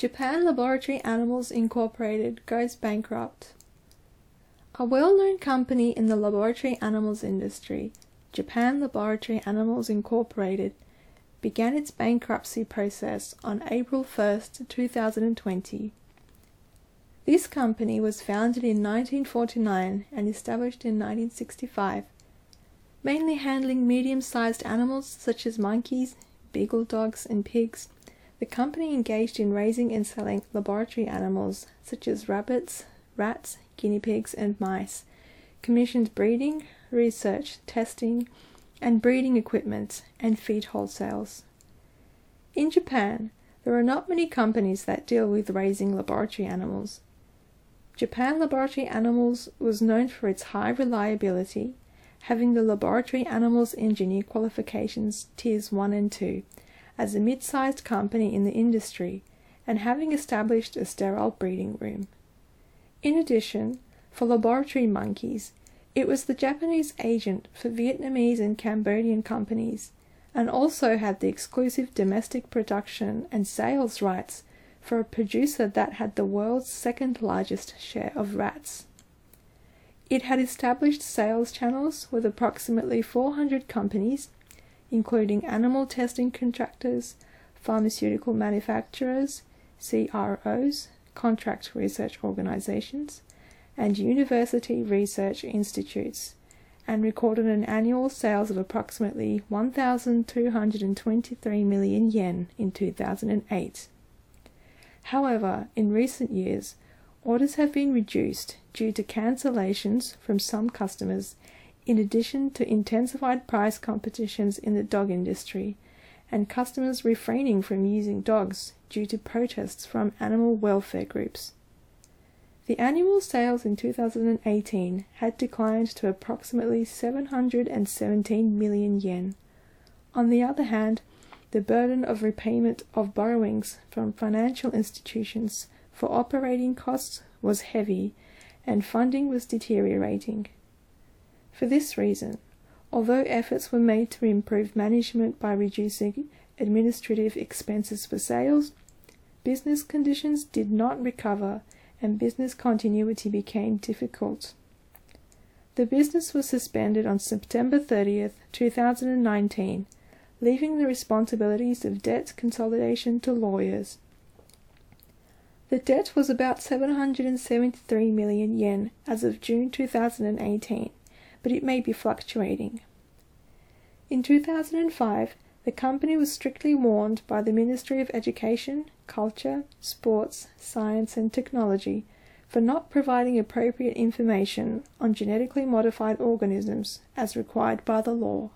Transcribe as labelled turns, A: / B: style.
A: Japan Laboratory Animals Incorporated goes bankrupt. A well known company in the laboratory animals industry, Japan Laboratory Animals Incorporated, began its bankruptcy process on April 1, 2020. This company was founded in 1949 and established in 1965, mainly handling medium sized animals such as monkeys, beagle dogs, and pigs the company engaged in raising and selling laboratory animals such as rabbits, rats, guinea pigs, and mice, commissioned breeding, research, testing, and breeding equipment, and feed wholesales. In Japan, there are not many companies that deal with raising laboratory animals. Japan Laboratory Animals was known for its high reliability, having the Laboratory Animals Engineer qualifications Tiers 1 and 2, as a mid sized company in the industry and having established a sterile breeding room. In addition, for laboratory monkeys, it was the Japanese agent for Vietnamese and Cambodian companies and also had the exclusive domestic production and sales rights for a producer that had the world's second largest share of rats. It had established sales channels with approximately 400 companies including animal testing contractors, pharmaceutical manufacturers, CROs, contract research organizations, and university research institutes, and recorded an annual sales of approximately 1,223 million yen in 2008. However, in recent years, orders have been reduced due to cancellations from some customers in addition to intensified price competitions in the dog industry and customers refraining from using dogs due to protests from animal welfare groups. The annual sales in 2018 had declined to approximately 717 million yen. On the other hand, the burden of repayment of borrowings from financial institutions for operating costs was heavy and funding was deteriorating. For this reason, although efforts were made to improve management by reducing administrative expenses for sales, business conditions did not recover and business continuity became difficult. The business was suspended on September 30th, 2019, leaving the responsibilities of debt consolidation to lawyers. The debt was about 773 million yen as of June 2018 but it may be fluctuating. In 2005, the company was strictly warned by the Ministry of Education, Culture, Sports, Science and Technology for not providing appropriate information on genetically modified organisms as required by the law.